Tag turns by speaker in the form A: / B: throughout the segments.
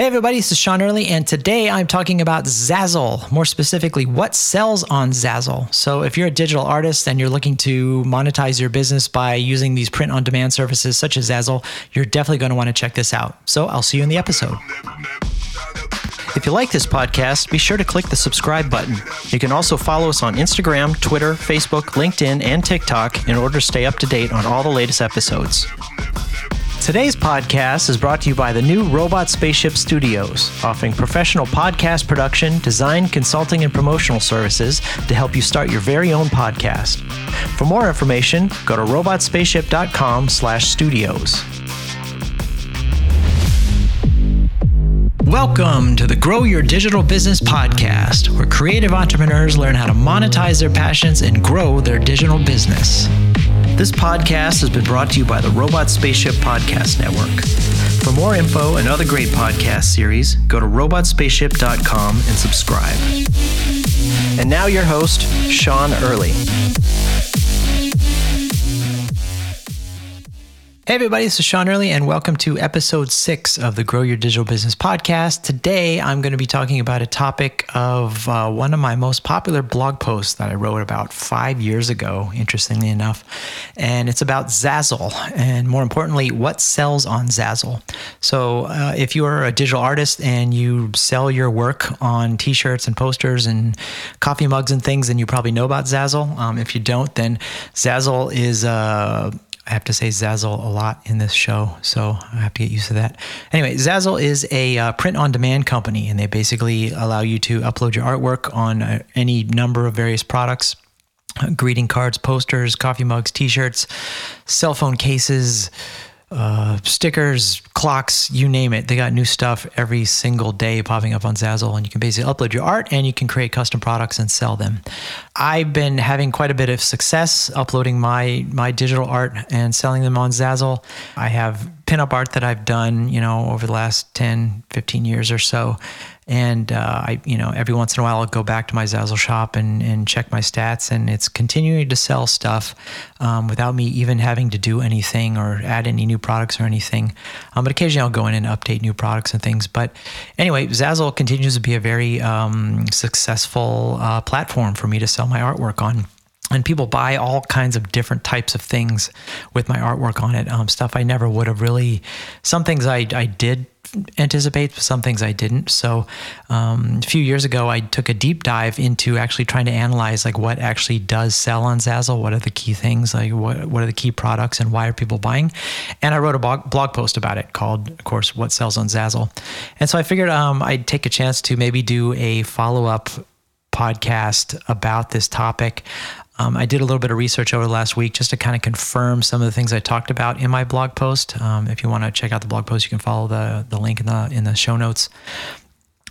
A: Hey everybody, this is Sean Early, and today I'm talking about Zazzle, more specifically, what sells on Zazzle. So, if you're a digital artist and you're looking to monetize your business by using these print on demand services such as Zazzle, you're definitely going to want to check this out. So, I'll see you in the episode. If you like this podcast, be sure to click the subscribe button. You can also follow us on Instagram, Twitter, Facebook, LinkedIn, and TikTok in order to stay up to date on all the latest episodes. Today's podcast is brought to you by the new Robot Spaceship Studios, offering professional podcast production, design, consulting, and promotional services to help you start your very own podcast. For more information, go to robotspaceship.com/studios. Welcome to the Grow Your Digital Business podcast, where creative entrepreneurs learn how to monetize their passions and grow their digital business. This podcast has been brought to you by the Robot Spaceship Podcast Network. For more info and other great podcast series, go to robotspaceship.com and subscribe. And now, your host, Sean Early. Hey, everybody, this is Sean Early, and welcome to episode six of the Grow Your Digital Business podcast. Today, I'm going to be talking about a topic of uh, one of my most popular blog posts that I wrote about five years ago, interestingly enough. And it's about Zazzle, and more importantly, what sells on Zazzle. So, uh, if you are a digital artist and you sell your work on t shirts and posters and coffee mugs and things, then you probably know about Zazzle. Um, if you don't, then Zazzle is a uh, I have to say Zazzle a lot in this show, so I have to get used to that. Anyway, Zazzle is a uh, print on demand company, and they basically allow you to upload your artwork on uh, any number of various products. Greeting cards, posters, coffee mugs, t shirts, cell phone cases, uh, stickers, clocks, you name it. They got new stuff every single day popping up on Zazzle, and you can basically upload your art and you can create custom products and sell them. I've been having quite a bit of success uploading my my digital art and selling them on Zazzle. I have pinup art that I've done, you know, over the last 10, 15 years or so. And uh, I, you know, every once in a while I'll go back to my Zazzle shop and, and check my stats, and it's continuing to sell stuff um, without me even having to do anything or add any new products or anything. Um, but occasionally I'll go in and update new products and things. But anyway, Zazzle continues to be a very um, successful uh, platform for me to sell my artwork on and people buy all kinds of different types of things with my artwork on it. Um, stuff I never would have really. Some things I I did anticipate, some things I didn't. So um, a few years ago, I took a deep dive into actually trying to analyze like what actually does sell on Zazzle. What are the key things? Like what what are the key products and why are people buying? And I wrote a blog, blog post about it called, of course, "What Sells on Zazzle." And so I figured um, I'd take a chance to maybe do a follow up podcast about this topic. Um, I did a little bit of research over the last week just to kind of confirm some of the things I talked about in my blog post. Um, if you want to check out the blog post, you can follow the the link in the in the show notes.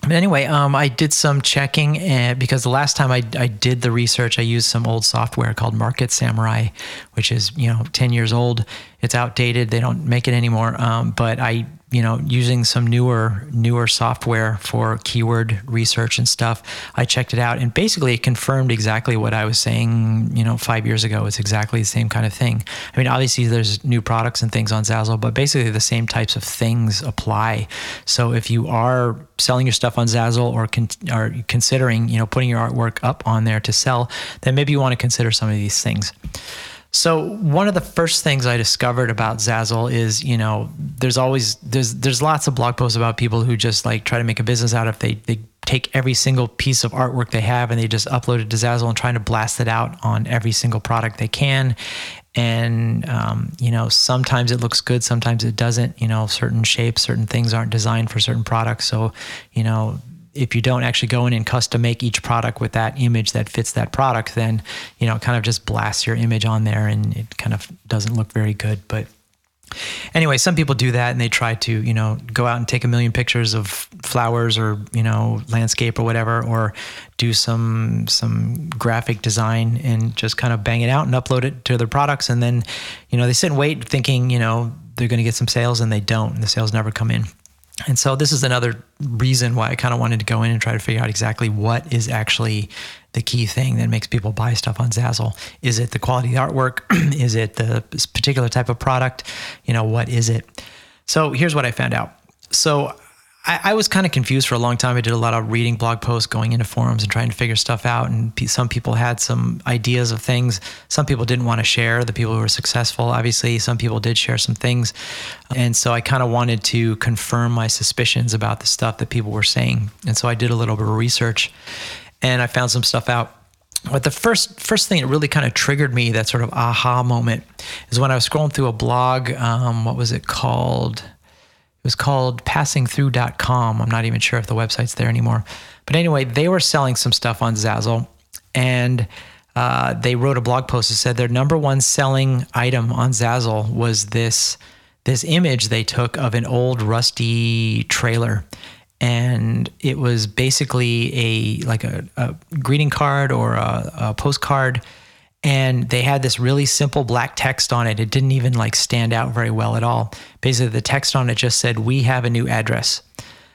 A: But anyway, um, I did some checking and because the last time I, I did the research, I used some old software called Market Samurai, which is you know ten years old. It's outdated. They don't make it anymore. Um, but I you know, using some newer newer software for keyword research and stuff. I checked it out and basically it confirmed exactly what I was saying, you know, 5 years ago. It's exactly the same kind of thing. I mean, obviously there's new products and things on Zazzle, but basically the same types of things apply. So if you are selling your stuff on Zazzle or con- are considering, you know, putting your artwork up on there to sell, then maybe you want to consider some of these things. So one of the first things I discovered about Zazzle is, you know, there's always there's there's lots of blog posts about people who just like try to make a business out of they they take every single piece of artwork they have and they just upload it to Zazzle and trying to blast it out on every single product they can. And um, you know, sometimes it looks good, sometimes it doesn't. You know, certain shapes, certain things aren't designed for certain products. So, you know, if you don't actually go in and custom make each product with that image that fits that product, then you know it kind of just blasts your image on there, and it kind of doesn't look very good. But anyway, some people do that, and they try to you know go out and take a million pictures of flowers or you know landscape or whatever, or do some some graphic design and just kind of bang it out and upload it to their products, and then you know they sit and wait, thinking you know they're going to get some sales, and they don't, and the sales never come in. And so this is another reason why I kind of wanted to go in and try to figure out exactly what is actually the key thing that makes people buy stuff on Zazzle. Is it the quality of the artwork? is it the particular type of product? You know, what is it? So here's what I found out. So I, I was kind of confused for a long time. I did a lot of reading blog posts, going into forums, and trying to figure stuff out. And some people had some ideas of things. Some people didn't want to share. The people who were successful, obviously, some people did share some things. And so I kind of wanted to confirm my suspicions about the stuff that people were saying. And so I did a little bit of research, and I found some stuff out but the first first thing that really kind of triggered me that sort of aha moment is when I was scrolling through a blog. Um, what was it called? It was called passingthrough.com. I'm not even sure if the website's there anymore. But anyway, they were selling some stuff on Zazzle and uh, they wrote a blog post that said their number one selling item on Zazzle was this this image they took of an old rusty trailer and it was basically a like a, a greeting card or a, a postcard and they had this really simple black text on it. It didn't even like stand out very well at all. Basically, the text on it just said, "We have a new address."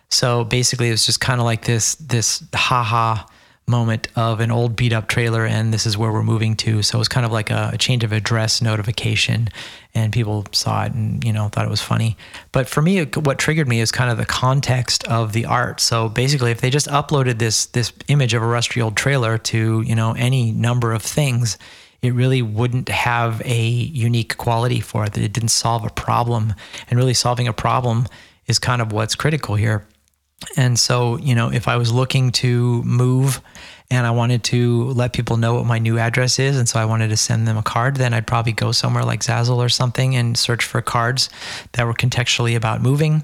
A: So basically, it was just kind of like this this haha moment of an old beat up trailer and this is where we're moving to. So it was kind of like a, a, change of address notification and people saw it and you know thought it was funny. But for me what triggered me is kind of the context of the art. So basically if they just uploaded this this image of a rusty old trailer to you know any number of things it really wouldn't have a unique quality for it. It didn't solve a problem. And really solving a problem is kind of what's critical here and so, you know, if I was looking to move and I wanted to let people know what my new address is, and so I wanted to send them a card, then I'd probably go somewhere like Zazzle or something and search for cards that were contextually about moving,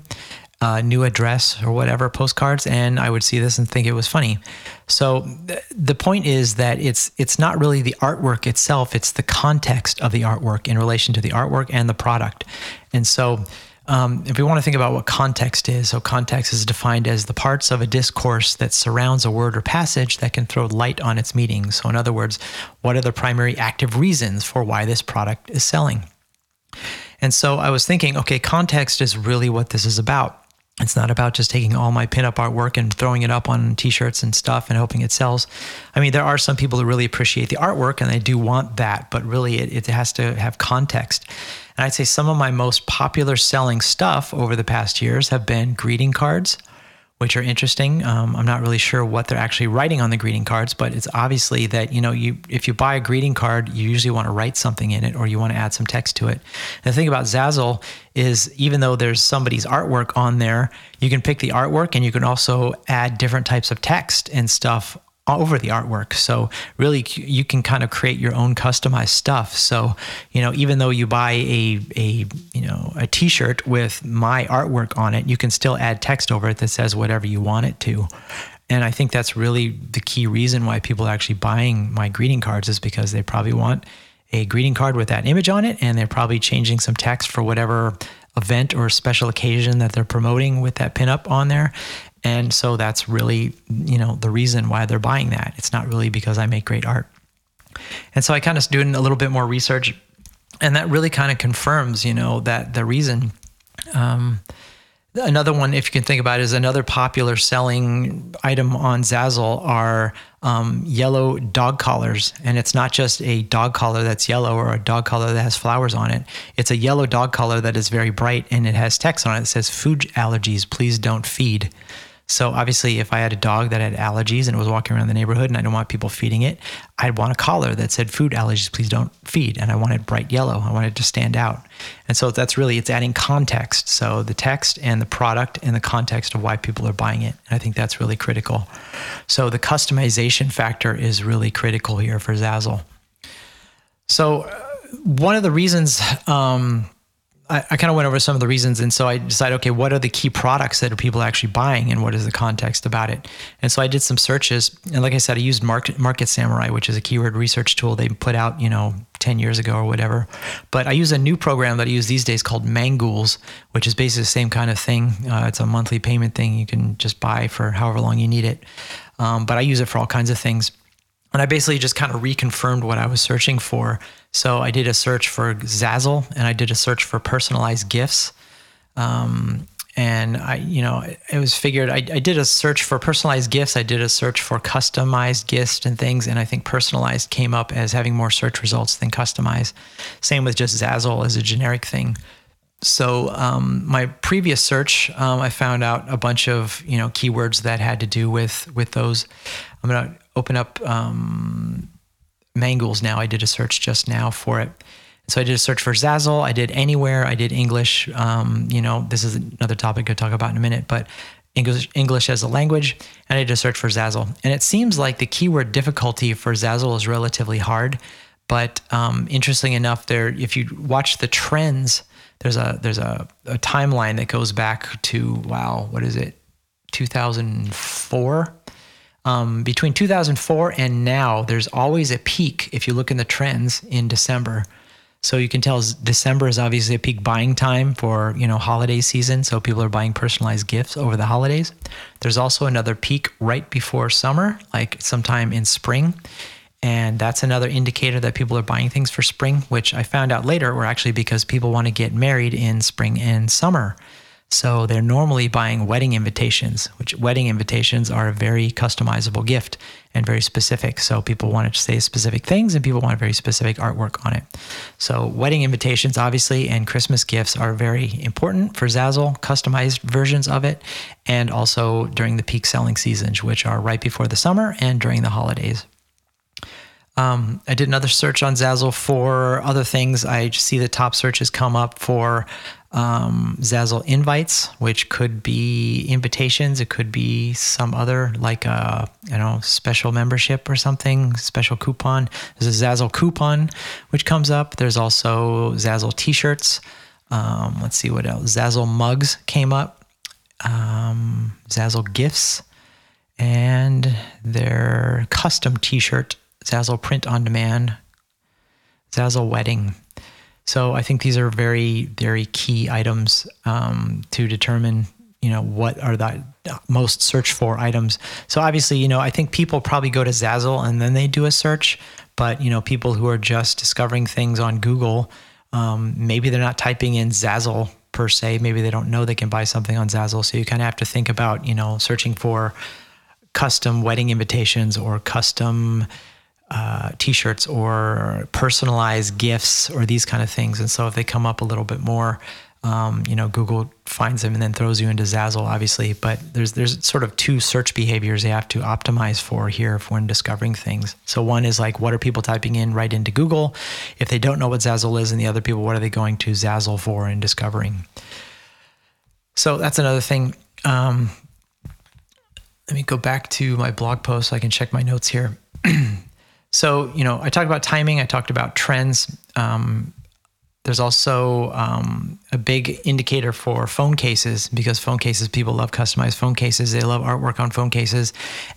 A: uh, new address or whatever postcards, and I would see this and think it was funny. So th- the point is that it's it's not really the artwork itself; it's the context of the artwork in relation to the artwork and the product, and so um, if we want to think about what context is, so context is defined as the parts of a discourse that surrounds a word or passage that can throw light on its meaning. So, in other words, what are the primary active reasons for why this product is selling? And so I was thinking, okay, context is really what this is about. It's not about just taking all my pinup artwork and throwing it up on t-shirts and stuff and hoping it sells. I mean, there are some people who really appreciate the artwork and they do want that, but really it, it has to have context. And I'd say some of my most popular selling stuff over the past years have been greeting cards, which are interesting. Um, I'm not really sure what they're actually writing on the greeting cards, but it's obviously that you know you if you buy a greeting card, you usually want to write something in it or you want to add some text to it. And the thing about Zazzle is even though there's somebody's artwork on there, you can pick the artwork and you can also add different types of text and stuff over the artwork. So really, you can kind of create your own customized stuff. So you know, even though you buy a a you know a T-shirt with my artwork on it, you can still add text over it that says whatever you want it to. And I think that's really the key reason why people are actually buying my greeting cards is because they probably want a greeting card with that image on it, and they're probably changing some text for whatever event or special occasion that they're promoting with that pinup on there. And so that's really, you know, the reason why they're buying that. It's not really because I make great art. And so I kind of doing a little bit more research, and that really kind of confirms, you know, that the reason. Um, another one, if you can think about it, is another popular selling item on Zazzle are um, yellow dog collars. And it's not just a dog collar that's yellow or a dog collar that has flowers on it. It's a yellow dog collar that is very bright and it has text on it that says, Food allergies, please don't feed. So obviously, if I had a dog that had allergies and it was walking around the neighborhood and I didn't want people feeding it, I'd want a collar that said food allergies, please don't feed. And I wanted bright yellow. I wanted it to stand out. And so that's really, it's adding context. So the text and the product and the context of why people are buying it. And I think that's really critical. So the customization factor is really critical here for Zazzle. So uh, one of the reasons, um, I, I kind of went over some of the reasons, and so I decided, okay, what are the key products that are people actually buying, and what is the context about it? And so I did some searches, and like I said, I used Market, Market Samurai, which is a keyword research tool they put out, you know, 10 years ago or whatever. But I use a new program that I use these days called Mangools, which is basically the same kind of thing. Uh, it's a monthly payment thing you can just buy for however long you need it. Um, but I use it for all kinds of things. And I basically just kind of reconfirmed what I was searching for. So I did a search for Zazzle and I did a search for personalized gifts. Um, and I, you know, it was figured I, I did a search for personalized gifts. I did a search for customized gifts and things. And I think personalized came up as having more search results than customized. Same with just Zazzle as a generic thing. so um, my previous search, um, I found out a bunch of you know keywords that had to do with with those. I'm gonna open up um, Mangools now. I did a search just now for it. So I did a search for Zazzle. I did anywhere. I did English. Um, you know, this is another topic I'll talk about in a minute, but English, English as a language. And I did a search for Zazzle. And it seems like the keyword difficulty for Zazzle is relatively hard. But um, interesting enough, there, if you watch the trends, there's a there's a, a timeline that goes back to wow, what is it, 2004. Um, between 2004 and now, there's always a peak if you look in the trends in December. So you can tell December is obviously a peak buying time for you know holiday season. So people are buying personalized gifts over the holidays. There's also another peak right before summer, like sometime in spring. And that's another indicator that people are buying things for spring, which I found out later were actually because people want to get married in spring and summer. So they're normally buying wedding invitations, which wedding invitations are a very customizable gift and very specific. So people want to say specific things and people want very specific artwork on it. So wedding invitations, obviously, and Christmas gifts are very important for Zazzle, customized versions of it, and also during the peak selling seasons, which are right before the summer and during the holidays. Um, I did another search on Zazzle for other things. I see the top searches come up for um, Zazzle invites, which could be invitations. It could be some other, like a you know special membership or something, special coupon. There's a Zazzle coupon, which comes up. There's also Zazzle T-shirts. Um, let's see what else. Zazzle mugs came up. Um, Zazzle gifts, and their custom T-shirt Zazzle print on demand, Zazzle wedding. So I think these are very, very key items um, to determine, you know, what are the most searched for items. So obviously, you know, I think people probably go to Zazzle and then they do a search, but you know, people who are just discovering things on Google, um, maybe they're not typing in Zazzle per se. Maybe they don't know they can buy something on Zazzle. So you kind of have to think about, you know, searching for custom wedding invitations or custom uh, t-shirts or personalized gifts or these kind of things. And so if they come up a little bit more, um, you know, Google finds them and then throws you into Zazzle, obviously. But there's there's sort of two search behaviors they have to optimize for here when discovering things. So one is like, what are people typing in right into Google? If they don't know what Zazzle is, and the other people, what are they going to Zazzle for and discovering? So that's another thing. Um, let me go back to my blog post so I can check my notes here. So, you know, I talked about timing, I talked about trends. Um, there's also um, a big indicator for phone cases because phone cases, people love customized phone cases. They love artwork on phone cases,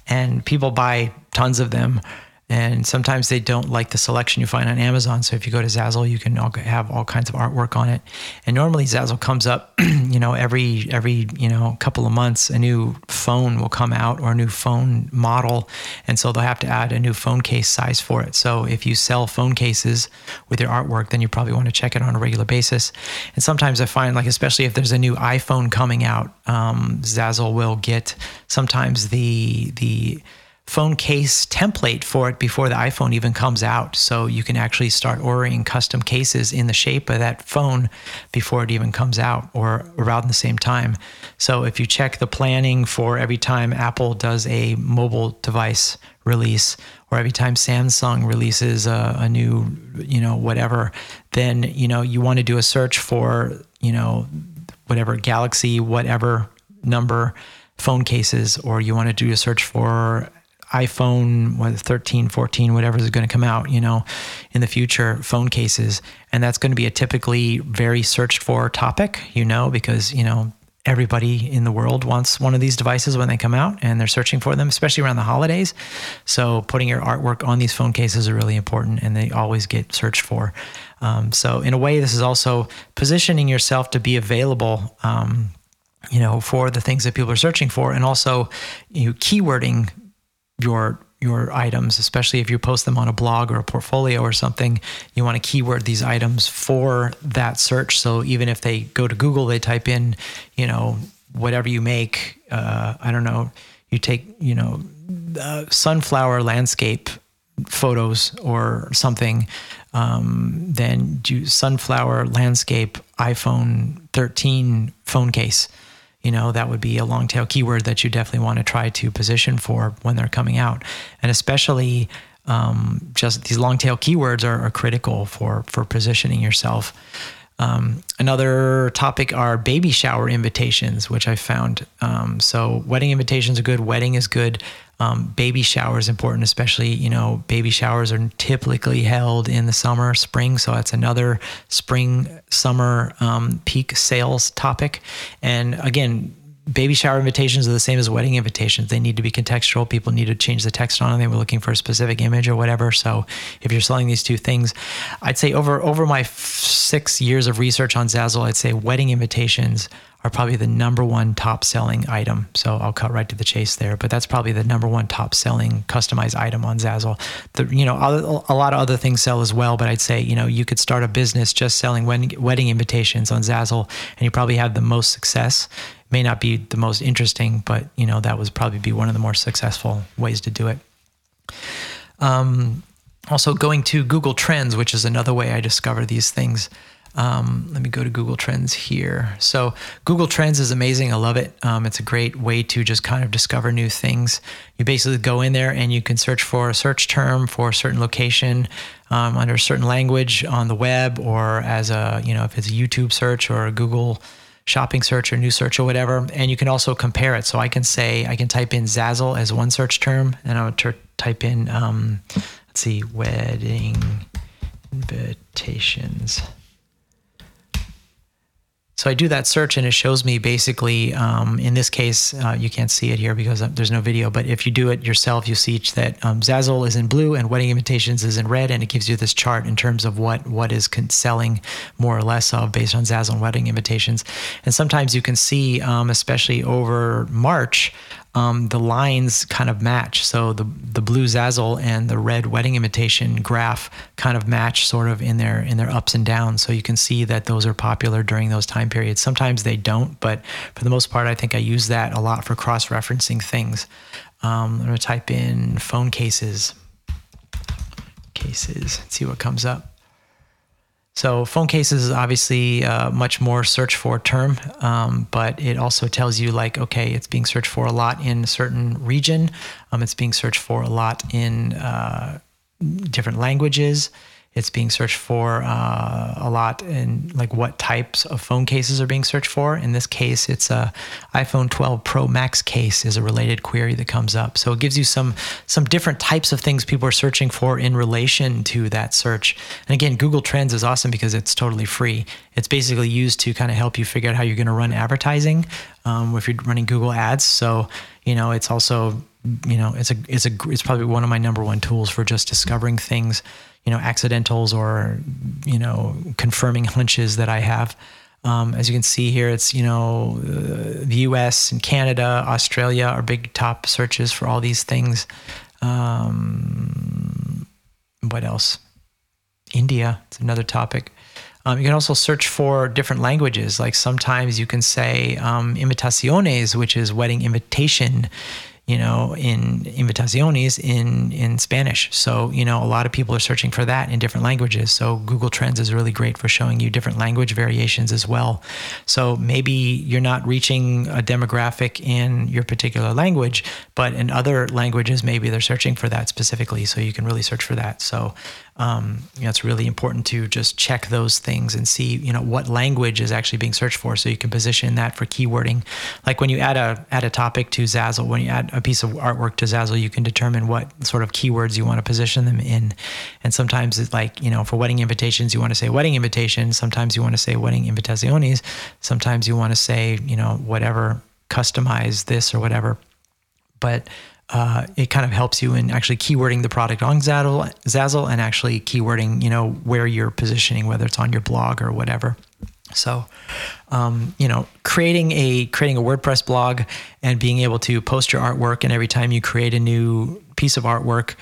A: and people buy tons of them and sometimes they don't like the selection you find on Amazon. So if you go to Zazzle, you can have all kinds of artwork on it. And normally Zazzle comes up, you know, every every you know couple of months, a new phone will come out or a new phone model, and so they'll have to add a new phone case size for it. So if you sell phone cases with your artwork, then you probably want to check it on a regular basis. And sometimes I find, like especially if there's a new iPhone coming out, um, Zazzle will get sometimes the the phone case template for it before the iPhone even comes out. So you can actually start ordering custom cases in the shape of that phone before it even comes out or around the same time. So if you check the planning for every time Apple does a mobile device release or every time Samsung releases a, a new, you know, whatever, then, you know, you want to do a search for, you know, whatever Galaxy, whatever number phone cases, or you want to do a search for iPhone what, 13, 14, whatever is going to come out, you know, in the future, phone cases. And that's going to be a typically very searched for topic, you know, because, you know, everybody in the world wants one of these devices when they come out and they're searching for them, especially around the holidays. So putting your artwork on these phone cases are really important and they always get searched for. Um, so in a way, this is also positioning yourself to be available. Um, you know, for the things that people are searching for, and also you know, keywording your your items, especially if you post them on a blog or a portfolio or something, you want to keyword these items for that search. So even if they go to Google, they type in, you know, whatever you make. Uh, I don't know. You take, you know, uh, sunflower landscape photos or something, um, then do sunflower landscape iPhone 13 phone case. You know, that would be a long tail keyword that you definitely want to try to position for when they're coming out. And especially um, just these long tail keywords are, are, critical for, for positioning yourself. Um, another topic are baby shower invitations, which I found. Um, so wedding invitations are good. Wedding is good. Um, baby shower is important, especially, you know, baby showers are typically held in the summer, spring. So that's another spring, summer um, peak sales topic. And again, baby shower invitations are the same as wedding invitations. They need to be contextual. People need to change the text on them. They were looking for a specific image or whatever. So if you're selling these two things, I'd say over over my f- six years of research on Zazzle, I'd say wedding invitations are probably the number one top selling item. So I'll cut right to the chase there, but that's probably the number one top selling customized item on Zazzle. The, you know, a, lot of other things sell as well, but I'd say, you know, you could start a business just selling wedding invitations on Zazzle and you probably have the most success. May not be the most interesting, but you know, that would probably be one of the more successful ways to do it. Um, also going to Google Trends, which is another way I discover these things. Um, let me go to Google Trends here. So, Google Trends is amazing. I love it. Um, it's a great way to just kind of discover new things. You basically go in there and you can search for a search term for a certain location um, under a certain language on the web, or as a, you know, if it's a YouTube search or a Google shopping search or new search or whatever. And you can also compare it. So, I can say, I can type in Zazzle as one search term, and I would ter- type in, um, let's see, wedding invitations. So I do that search and it shows me basically, um, in this case, uh, you can't see it here because uh, there's no video, but if you do it yourself, you see that um, Zazzle is in blue and Wedding Invitations is in red, and it gives you this chart in terms of what what is selling more or less of based on Zazzle and Wedding Invitations. And sometimes you can see, um, especially over March, um, the lines kind of match. So the the blue Zazzle and the red wedding invitation graph kind of match sort of in their in their ups and downs. So you can see that those are popular during those time periods. Sometimes they don't, but for the most part, I think I use that a lot for cross referencing things. Um, I'm gonna type in phone cases, cases, see what comes up. So phone cases is obviously a much more search for term, um, but it also tells you like, okay, it's being searched for a lot in a certain region. Um, it's being searched for a lot in uh, different languages. It's being searched for uh, a lot in like what types of phone cases are being searched for. In this case, it's a iPhone 12 Pro Max case is a related query that comes up. So it gives you some some different types of things people are searching for in relation to that search. And again, Google Trends is awesome because it's totally free. It's basically used to kind of help you figure out how you're going to run advertising um, if you're running Google Ads. So you know, it's also you know, it's a it's a it's probably one of my number one tools for just discovering things you know accidentals or you know confirming hunches that I have. Um, as you can see here, it's you know uh, the U.S. and Canada, Australia are big top searches for all these things. Um, what else? India, it's another topic. Um, you can also search for different languages. Like sometimes you can say um, invitaciones, which is wedding invitation you know, in invitaciones in in Spanish. So, you know, a lot of people are searching for that in different languages. So, Google Trends is really great for showing you different language variations as well. So, maybe you're not reaching a demographic in your particular language, but in other languages maybe they're searching for that specifically, so you can really search for that. So, um, you know, it's really important to just check those things and see, you know, what language is actually being searched for, so you can position that for keywording. Like when you add a add a topic to Zazzle, when you add a piece of artwork to Zazzle, you can determine what sort of keywords you want to position them in. And sometimes it's like, you know, for wedding invitations, you want to say wedding invitation. Sometimes you want to say wedding invitaciones. Sometimes you want to say, you know, whatever, customize this or whatever. But uh, it kind of helps you in actually keywording the product on Zazzle, Zazzle and actually keywording, you know, where you're positioning, whether it's on your blog or whatever. So, um, you know, creating a creating a WordPress blog and being able to post your artwork, and every time you create a new piece of artwork,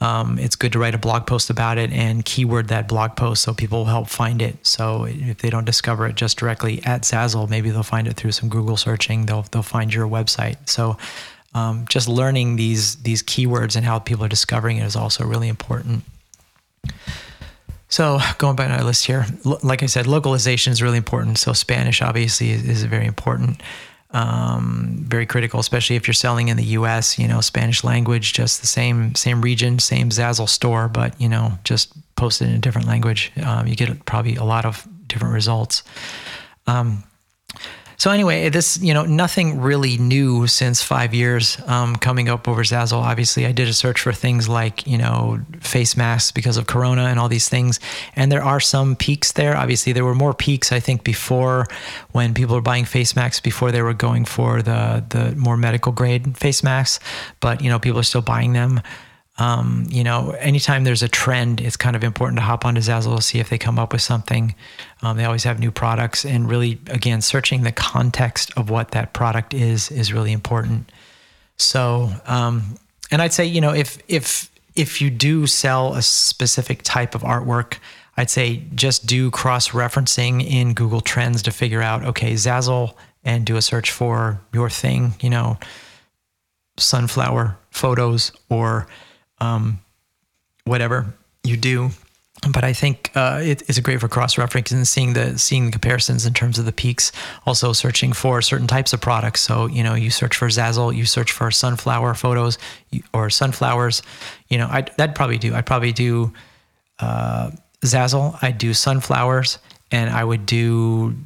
A: um, it's good to write a blog post about it and keyword that blog post so people will help find it. So if they don't discover it just directly at Zazzle, maybe they'll find it through some Google searching. They'll they'll find your website. So um, just learning these these keywords and how people are discovering it is also really important. So going back to our list here, like I said, localization is really important. So Spanish obviously is, is very important, um, very critical, especially if you're selling in the U.S. You know, Spanish language, just the same same region, same Zazzle store, but you know, just posted in a different language, um, you get probably a lot of different results. Um, so anyway, this you know nothing really new since five years um, coming up over Zazzle. Obviously, I did a search for things like you know face masks because of Corona and all these things, and there are some peaks there. Obviously, there were more peaks I think before when people were buying face masks before they were going for the the more medical grade face masks, but you know people are still buying them. Um, you know, anytime there's a trend, it's kind of important to hop onto Zazzle see if they come up with something. Um, they always have new products, and really, again, searching the context of what that product is is really important. So, um, and I'd say, you know, if if if you do sell a specific type of artwork, I'd say just do cross referencing in Google Trends to figure out, okay, Zazzle, and do a search for your thing, you know, sunflower photos or um, whatever you do. But I think uh, it, it's great for cross referencing and seeing the seeing the comparisons in terms of the peaks. Also searching for certain types of products. So you know, you search for Zazzle, you search for sunflower photos or sunflowers. You know, I'd, that'd probably do. I'd probably do uh, Zazzle. I'd do sunflowers, and I would do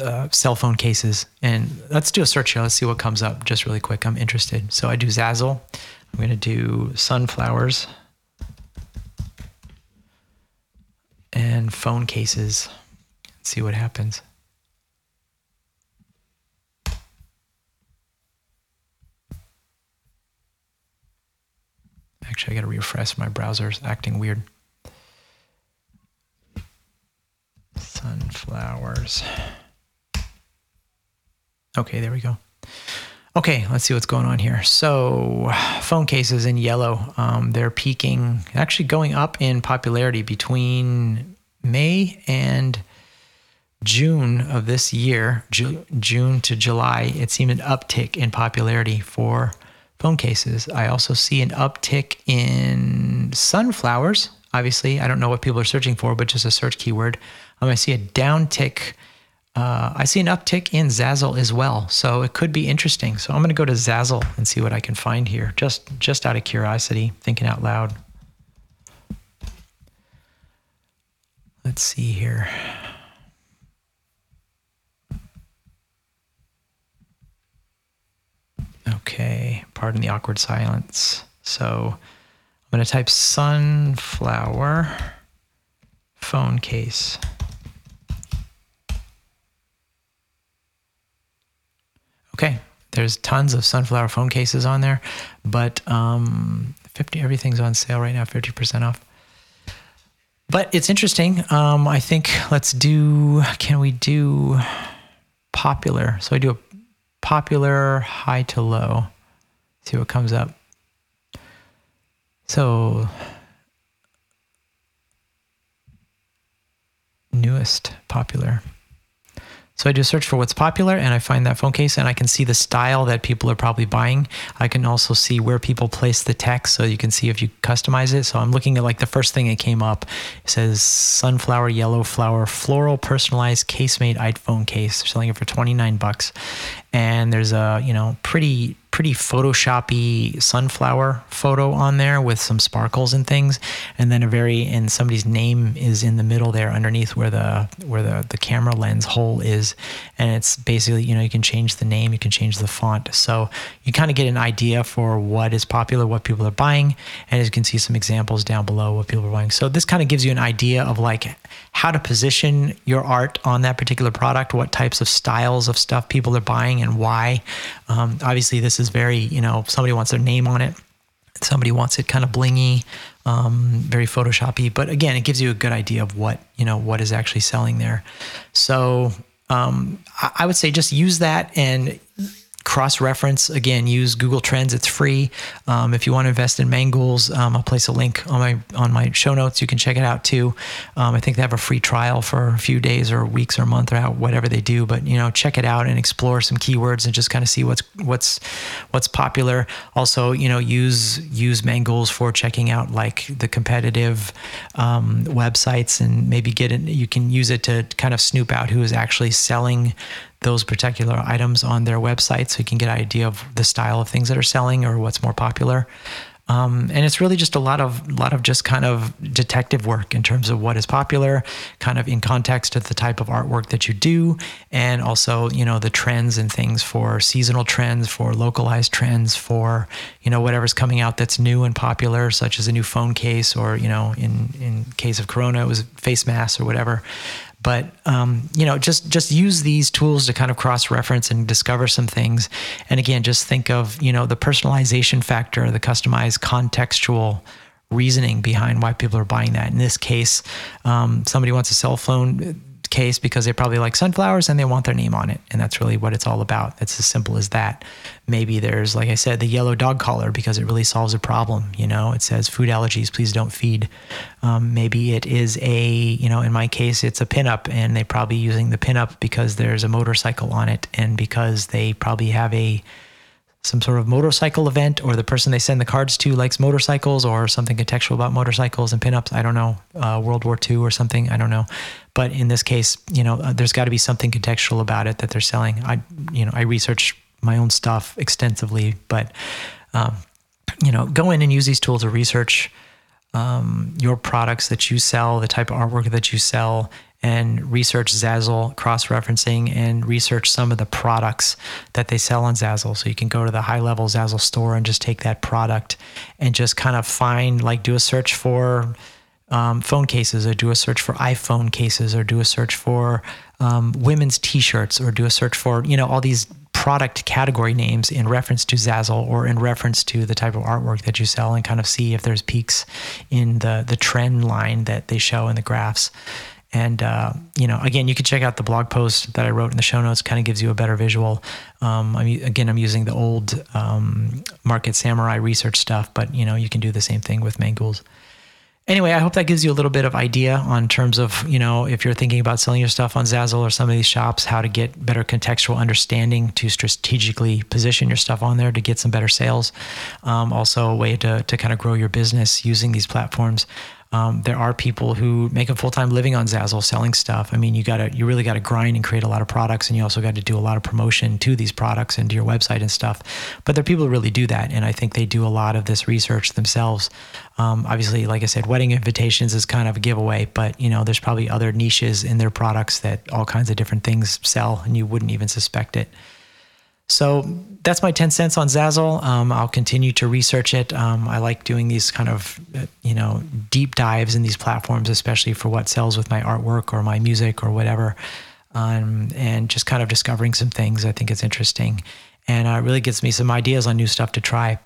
A: uh, cell phone cases. And let's do a search here. Let's see what comes up just really quick. I'm interested. So I do Zazzle. I'm going to do sunflowers and phone cases. Let's see what happens. Actually, I got to refresh my browser's acting weird. Sunflowers. Okay, there we go. Okay, let's see what's going on here. So, phone cases in yellow, um, they're peaking, actually going up in popularity between May and June of this year, Ju- June to July. It seemed an uptick in popularity for phone cases. I also see an uptick in sunflowers. Obviously, I don't know what people are searching for, but just a search keyword. Um, I see a downtick uh, I see an uptick in Zazzle as well, so it could be interesting. So I'm going to go to Zazzle and see what I can find here, just just out of curiosity, thinking out loud. Let's see here. Okay, pardon the awkward silence. So I'm going to type sunflower phone case. Okay, there's tons of sunflower phone cases on there, but um, 50 everything's on sale right now, 50% off. But it's interesting. Um, I think let's do. Can we do popular? So I do a popular high to low. See what comes up. So newest popular. So I do a search for what's popular and I find that phone case and I can see the style that people are probably buying. I can also see where people place the text so you can see if you customize it. So I'm looking at like the first thing that came up. It says sunflower yellow flower floral personalized case made iPhone case. They're selling it for 29 bucks. And there's a, you know, pretty pretty photoshoppy sunflower photo on there with some sparkles and things. And then a very and somebody's name is in the middle there underneath where the where the the camera lens hole is. And it's basically you know you can change the name you can change the font. So you kind of get an idea for what is popular what people are buying. And as you can see some examples down below what people are buying. So this kind of gives you an idea of like how to position your art on that particular product what types of styles of stuff people are buying and why. Um, obviously this is is very, you know, somebody wants their name on it, somebody wants it kind of blingy, um, very photoshoppy. But again, it gives you a good idea of what you know what is actually selling there. So um, I, I would say just use that and cross reference again use google trends. It's free. Um, if you want to invest in mangools um, i'll place a link on my on my show notes. You can check it out too. Um, i think they have a free trial for a few days or weeks or a month or whatever they do but you know check it out and explore some keywords and just kind of see what's what's what's popular. Also you know use use mangools for checking out like the competitive um, websites and maybe get it you can use it to kind of snoop out who is actually selling those particular items on their website so you can get an idea of the style of things that are selling or what's more popular. Um, and it's really just a lot of lot of just kind of detective work in terms of what is popular, kind of in context of the type of artwork that you do, and also you know the trends and things for seasonal trends, for localized trends, for you know whatever's coming out that's new and popular, such as a new phone case, or you know in in case of Corona it was face masks or whatever but um, you know just just use these tools to kind of cross reference and discover some things. And again just think of you know the personalization factor the customized contextual reasoning behind why people are buying that. In this case um, somebody wants a cell phone case because they probably like sunflowers and they want their name on it. And that's really what it's all about. It's as simple as that. Maybe there's, like I said, the yellow dog collar because it really solves a problem. You know, it says food allergies, please don't feed. Um, maybe it is a, you know, in my case, it's a pinup and they probably using the pinup because there's a motorcycle on it and because they probably have a, some sort of motorcycle event or the person they send the cards to likes motorcycles or something contextual about motorcycles and pinups. I don't know, uh, World War II or something. I don't know. But in this case, you know, uh, there's got to be something contextual about it that they're selling. I, you know, I research my own stuff extensively, but, um, you know, go in and use these tools to research um, your products that you sell, the type of artwork that you sell, and research Zazzle cross referencing and research some of the products that they sell on Zazzle. So you can go to the high level Zazzle store and just take that product and just kind of find, like, do a search for um, phone cases or do a search for iPhone cases or do a search for um, women's t shirts or do a search for, you know, all these product category names in reference to Zazzle or in reference to the type of artwork that you sell and kind of see if there's peaks in the the trend line that they show in the graphs. And uh, you know, again, you can check out the blog post that I wrote in the show notes. Kind of gives you a better visual. Um, I'm, again, I'm using the old um, Market Samurai research stuff, but you know, you can do the same thing with Mangools. Anyway, I hope that gives you a little bit of idea on terms of you know if you're thinking about selling your stuff on Zazzle or some of these shops, how to get better contextual understanding to strategically position your stuff on there to get some better sales. Um, also, a way to to kind of grow your business using these platforms. Um, there are people who make a full time living on Zazzle selling stuff. I mean, you gotta, you really got to grind and create a lot of products, and you also got to do a lot of promotion to these products and to your website and stuff. But there are people who really do that, and I think they do a lot of this research themselves. Um, obviously, like I said, wedding invitations is kind of a giveaway, but you know, there's probably other niches in their products that all kinds of different things sell, and you wouldn't even suspect it. So that's my 10 cents on Zazzle. Um, I'll continue to research it. Um, I like doing these kind of, uh, you know, deep dives in these platforms, especially for what sells with my artwork or my music or whatever. Um, and just kind of discovering some things. I think it's interesting. And uh, it really gets me some ideas on new stuff to try.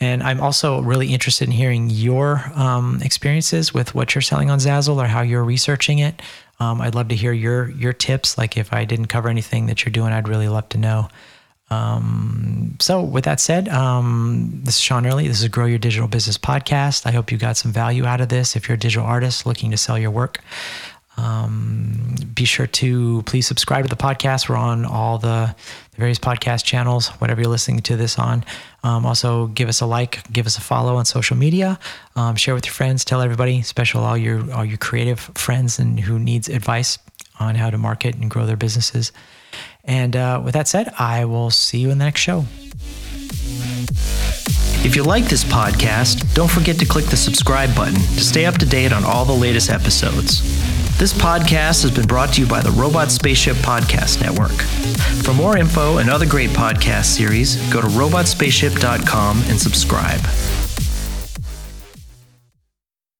A: And I'm also really interested in hearing your um, experiences with what you're selling on Zazzle or how you're researching it. Um, I'd love to hear your your tips. Like if I didn't cover anything that you're doing, I'd really love to know. Um, so, with that said, um, this is Sean Early. This is Grow Your Digital Business podcast. I hope you got some value out of this. If you're a digital artist looking to sell your work, um, be sure to please subscribe to the podcast. We're on all the, the various podcast channels, whatever you're listening to this on. Um, also, give us a like, give us a follow on social media, um, share with your friends, tell everybody, especially all your all your creative friends and who needs advice on how to market and grow their businesses. And uh, with that said, I will see you in the next show.
B: If you like this podcast, don't forget to click the subscribe button to stay up to date on all the latest episodes. This podcast has been brought to you by the Robot Spaceship Podcast Network. For more info and other great podcast series, go to robotspaceship.com and subscribe.